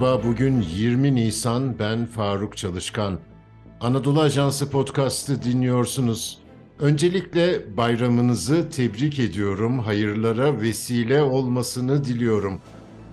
Merhaba, bugün 20 Nisan, ben Faruk Çalışkan. Anadolu Ajansı podcast'ı dinliyorsunuz. Öncelikle bayramınızı tebrik ediyorum, hayırlara vesile olmasını diliyorum.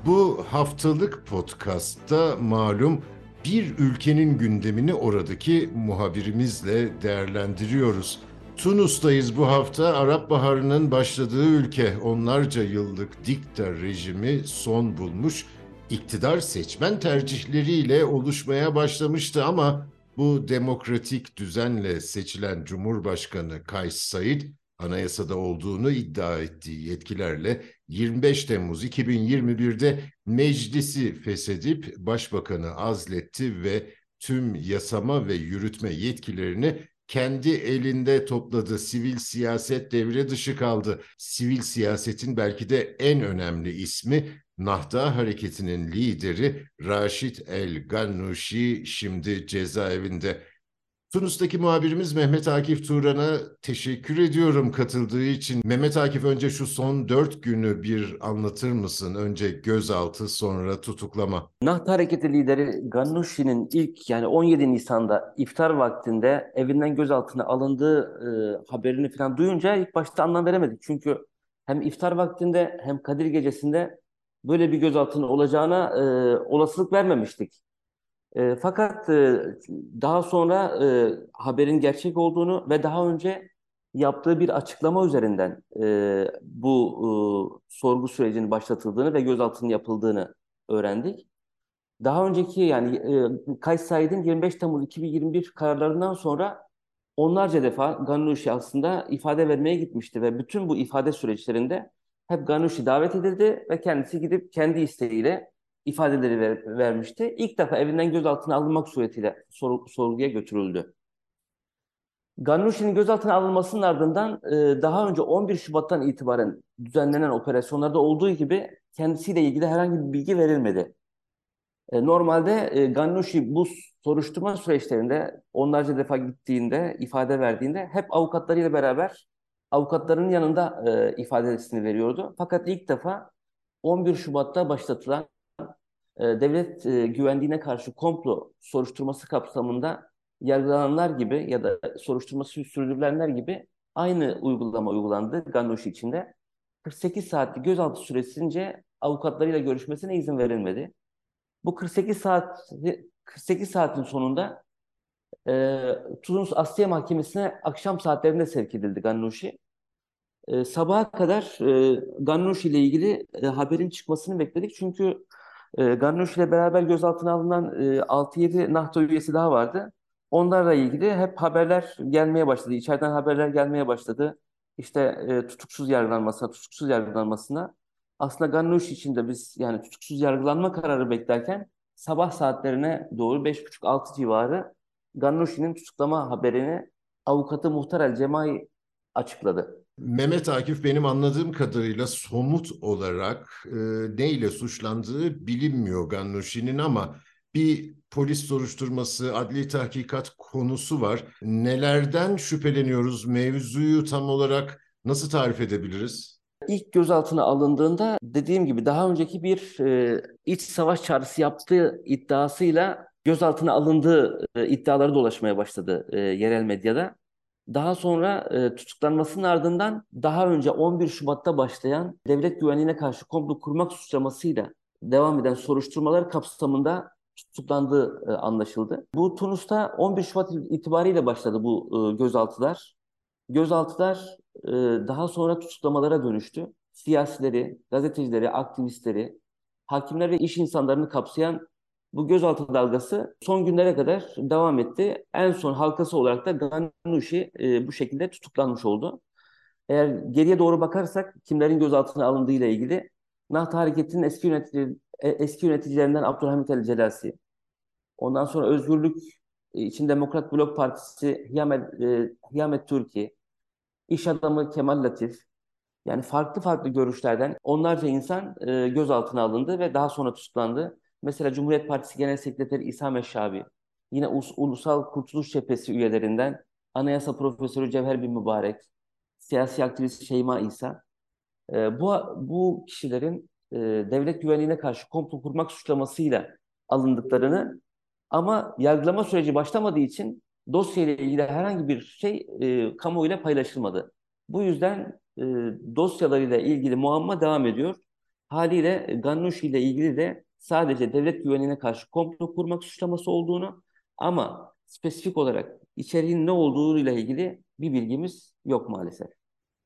Bu haftalık podcast'ta malum bir ülkenin gündemini oradaki muhabirimizle değerlendiriyoruz. Tunus'tayız bu hafta. Arap Baharı'nın başladığı ülke onlarca yıllık dikta rejimi son bulmuş iktidar seçmen tercihleriyle oluşmaya başlamıştı ama bu demokratik düzenle seçilen Cumhurbaşkanı Kays Said anayasada olduğunu iddia ettiği yetkilerle 25 Temmuz 2021'de meclisi feshedip başbakanı azletti ve tüm yasama ve yürütme yetkilerini kendi elinde topladı. Sivil siyaset devre dışı kaldı. Sivil siyasetin belki de en önemli ismi Nahda hareketinin lideri Raşit El Gannuşi şimdi cezaevinde. Tunus'taki muhabirimiz Mehmet Akif Turan'a teşekkür ediyorum katıldığı için. Mehmet Akif önce şu son dört günü bir anlatır mısın? Önce gözaltı sonra tutuklama. Nahda Hareketi lideri Gannuşi'nin ilk yani 17 Nisan'da iftar vaktinde evinden gözaltına alındığı e, haberini falan duyunca ilk başta anlam veremedik. Çünkü hem iftar vaktinde hem Kadir gecesinde böyle bir gözaltının olacağına e, olasılık vermemiştik. E, fakat e, daha sonra e, haberin gerçek olduğunu ve daha önce yaptığı bir açıklama üzerinden e, bu e, sorgu sürecinin başlatıldığını ve gözaltının yapıldığını öğrendik. Daha önceki yani e, Kays Said'in 25 Temmuz 2021 kararlarından sonra onlarca defa Gannuşi aslında ifade vermeye gitmişti ve bütün bu ifade süreçlerinde hep Gannuşi davet edildi ve kendisi gidip kendi isteğiyle ifadeleri ver, vermişti. İlk defa evinden gözaltına alınmak suretiyle sor, sorguya götürüldü. Gannuşi'nin gözaltına alınmasının ardından e, daha önce 11 Şubat'tan itibaren düzenlenen operasyonlarda olduğu gibi kendisiyle ilgili herhangi bir bilgi verilmedi. E, normalde e, Gannuşi bu soruşturma süreçlerinde onlarca defa gittiğinde, ifade verdiğinde hep avukatlarıyla beraber avukatlarının yanında e, ifadesini veriyordu. Fakat ilk defa 11 Şubat'ta başlatılan devlet e, güvenliğine karşı komplo soruşturması kapsamında yargılananlar gibi ya da soruşturması sürdürülenler gibi aynı uygulama uygulandı Gandoşi içinde. 48 saatlik gözaltı süresince avukatlarıyla görüşmesine izin verilmedi. Bu 48 saat 48 saatin sonunda e, Tunus Asliye Mahkemesi'ne akşam saatlerinde sevk edildi Gannoşi. E, sabaha kadar e, Gannoşi ile ilgili e, haberin çıkmasını bekledik. Çünkü e, Gannoşi ile beraber gözaltına alınan e, 6-7 NATO üyesi daha vardı. Onlarla ilgili hep haberler gelmeye başladı. İçeriden haberler gelmeye başladı. İşte e, tutuksuz yargılanmasına, tutuksuz yargılanmasına. Aslında Gannoşi için de biz yani tutuksuz yargılanma kararı beklerken sabah saatlerine doğru 5.30-6 civarı Gannuşi'nin tutuklama haberini avukatı Muhtar El Cemai açıkladı. Mehmet Akif benim anladığım kadarıyla somut olarak e, neyle suçlandığı bilinmiyor Gannuşi'nin ama bir polis soruşturması, adli tahkikat konusu var. Nelerden şüpheleniyoruz? Mevzuyu tam olarak nasıl tarif edebiliriz? İlk gözaltına alındığında dediğim gibi daha önceki bir e, iç savaş çağrısı yaptığı iddiasıyla gözaltına alındığı e, iddiaları dolaşmaya başladı e, yerel medyada. Daha sonra e, tutuklanmasının ardından daha önce 11 Şubat'ta başlayan devlet güvenliğine karşı komplo kurmak suçlamasıyla devam eden soruşturmalar kapsamında tutuklandığı e, anlaşıldı. Bu Tunus'ta 11 Şubat itibariyle başladı bu e, gözaltılar. Gözaltılar e, daha sonra tutuklamalara dönüştü. Siyasileri, gazetecileri, aktivistleri, hakimler ve iş insanlarını kapsayan bu gözaltı dalgası son günlere kadar devam etti. En son halkası olarak da Gannuşi e, bu şekilde tutuklanmış oldu. Eğer geriye doğru bakarsak kimlerin gözaltına alındığı ile ilgili Nahta Hareketi'nin eski, yönetici, e, eski yöneticilerinden Abdülhamit El Celasi, ondan sonra Özgürlük için Demokrat Blok Partisi Hiyamet, e, Hiyamet Türkiye, iş adamı Kemal Latif, yani farklı farklı görüşlerden onlarca insan e, gözaltına alındı ve daha sonra tutuklandı. Mesela Cumhuriyet Partisi Genel Sekreteri İsa Meşabi, yine Us Ulusal Kurtuluş Cephesi üyelerinden Anayasa Profesörü Cevher Bin Mübarek, siyasi aktivist Şeyma İsa. E, bu, bu kişilerin e, devlet güvenliğine karşı komplo kurmak suçlamasıyla alındıklarını ama yargılama süreci başlamadığı için dosyayla ilgili herhangi bir şey e, kamuoyuyla paylaşılmadı. Bu yüzden e, dosyalarıyla ilgili muamma devam ediyor. Haliyle Gannushi ile ilgili de sadece devlet güvenliğine karşı komplo kurmak suçlaması olduğunu ama spesifik olarak içeriğin ne olduğuyla ilgili bir bilgimiz yok maalesef.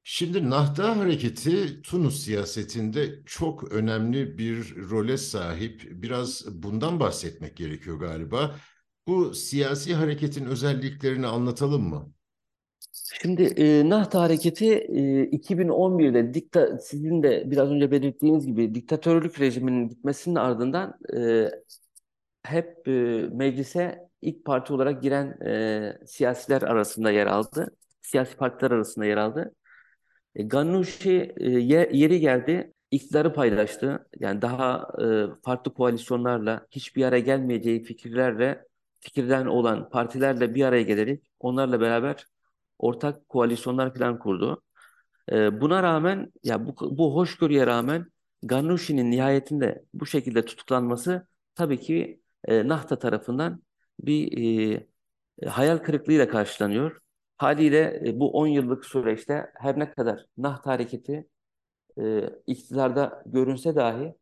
Şimdi Nahda Hareketi Tunus siyasetinde çok önemli bir role sahip. Biraz bundan bahsetmek gerekiyor galiba. Bu siyasi hareketin özelliklerini anlatalım mı? Şimdi e, Nahda Hareketi e, 2011'de dikta, sizin de biraz önce belirttiğiniz gibi diktatörlük rejiminin gitmesinin ardından e, hep e, meclise ilk parti olarak giren e, siyasiler arasında yer aldı. Siyasi partiler arasında yer aldı. E, Ghannouchi e, ye- yeri geldi, iktidarı paylaştı. Yani daha e, farklı koalisyonlarla, hiçbir araya gelmeyeceği fikirlerle, fikirden olan partilerle bir araya gelerek onlarla beraber ortak koalisyonlar falan kurdu. E, buna rağmen, ya bu, bu hoşgörüye rağmen Ghannouchi'nin nihayetinde bu şekilde tutuklanması tabii ki e, Nahta tarafından bir e, hayal kırıklığıyla karşılanıyor. Haliyle e, bu 10 yıllık süreçte her ne kadar Nahta hareketi e, iktidarda görünse dahi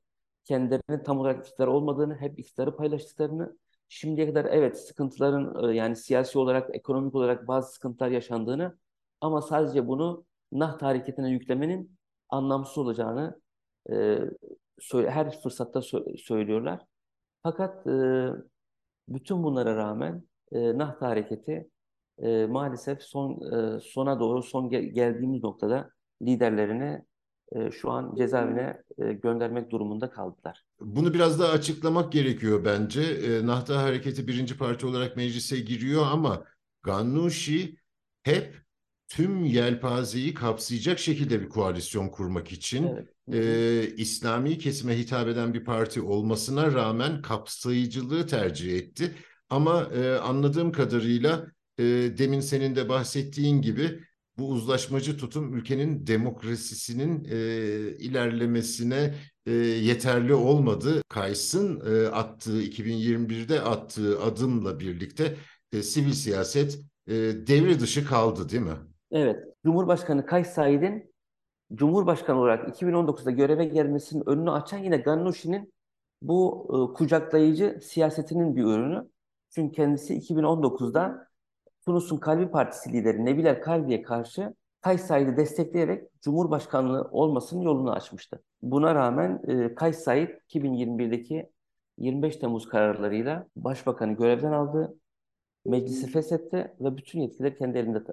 kendilerinin tam olarak iktidar olmadığını, hep iktidarı paylaştıklarını, şimdiye kadar evet sıkıntıların yani siyasi olarak, ekonomik olarak bazı sıkıntılar yaşandığını ama sadece bunu Nahta hareketine yüklemenin anlamsız olacağını e, söyle, her fırsatta sö- söylüyorlar. Fakat e, bütün bunlara rağmen e, Nahta hareketi e, maalesef son e, sona doğru son gel- geldiğimiz noktada liderlerini e, şu an cezaevine e, göndermek durumunda kaldılar. Bunu biraz daha açıklamak gerekiyor bence. E, Nahda Hareketi birinci parti olarak meclise giriyor ama Ghannouchi hep tüm yelpazeyi kapsayacak şekilde bir koalisyon kurmak için Evet. E, İslami kesime hitap eden bir parti olmasına rağmen kapsayıcılığı tercih etti. Ama e, anladığım kadarıyla e, demin senin de bahsettiğin gibi bu uzlaşmacı tutum ülkenin demokrasisinin e, ilerlemesine e, yeterli olmadı. Kays'ın e, attığı 2021'de attığı adımla birlikte e, sivil siyaset e, devre dışı kaldı değil mi? Evet. Cumhurbaşkanı Kays Said'in Cumhurbaşkanı olarak 2019'da göreve gelmesinin önünü açan yine Ghannouchi'nin bu e, kucaklayıcı siyasetinin bir ürünü. Çünkü kendisi 2019'da Tunus'un Kalbi Partisi lideri Nebil El Kalbi'ye karşı Kays Said'i destekleyerek Cumhurbaşkanlığı olmasının yolunu açmıştı. Buna rağmen e, Kays Said 2021'deki 25 Temmuz kararlarıyla başbakanı görevden aldı, meclisi feshetti ve bütün yetkileri kendi elinde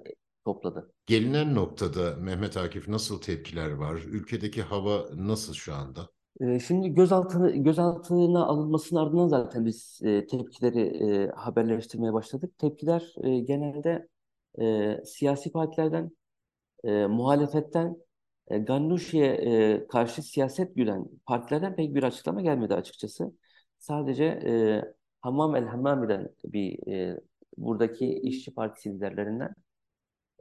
topladı. Gelinen noktada Mehmet Akif nasıl tepkiler var? Ülkedeki hava nasıl şu anda? Ee, Şimdi gözaltına, gözaltına alınmasının ardından zaten biz e, tepkileri e, haberleştirmeye başladık. Tepkiler e, genelde e, siyasi partilerden, e, muhalefetten, e, Gannouchi'ye e, karşı siyaset güden partilerden pek bir açıklama gelmedi açıkçası. Sadece e, Hammam el Hammami'den bir e, buradaki işçi partisi liderlerinden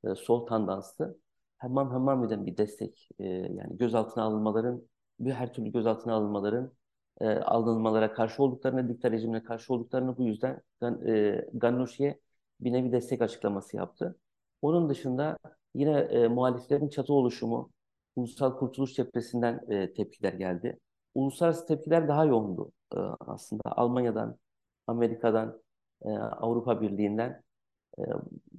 e, sol tandanslı Hammam Hammami'den bir destek e, yani gözaltına alınmaların bir her türlü gözaltına alınmaların e, alınmalara karşı olduklarını, dikta rejimine karşı olduklarını bu yüzden e, Gannouchi'ye bir nevi destek açıklaması yaptı. Onun dışında yine e, muhaliflerin çatı oluşumu, Ulusal Kurtuluş Cephesi'nden e, tepkiler geldi. Uluslararası tepkiler daha yoğundu e, aslında. Almanya'dan, Amerika'dan, e, Avrupa Birliği'nden e,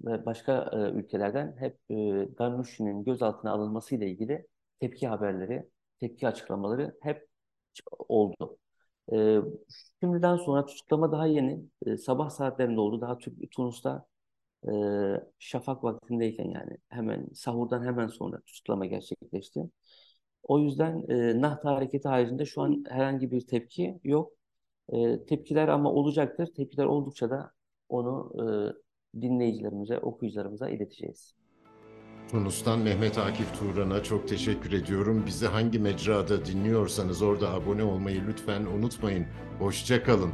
ve başka e, ülkelerden hep e, Ghannouchi'nin gözaltına alınması ile ilgili tepki haberleri, tepki açıklamaları hep oldu. E, şimdiden sonra tutuklama daha yeni, e, sabah saatlerinde oldu. Daha Türk, Tunus'ta e, şafak vaktindeyken yani hemen sahurdan hemen sonra tutuklama gerçekleşti. O yüzden e, Nahta hareketi haricinde şu an herhangi bir tepki yok. E, tepkiler ama olacaktır. Tepkiler oldukça da onu e, dinleyicilerimize, okuyucularımıza ileteceğiz. Tunus'tan Mehmet Akif Turan'a çok teşekkür ediyorum. Bizi hangi mecrada dinliyorsanız orada abone olmayı lütfen unutmayın. Hoşça kalın.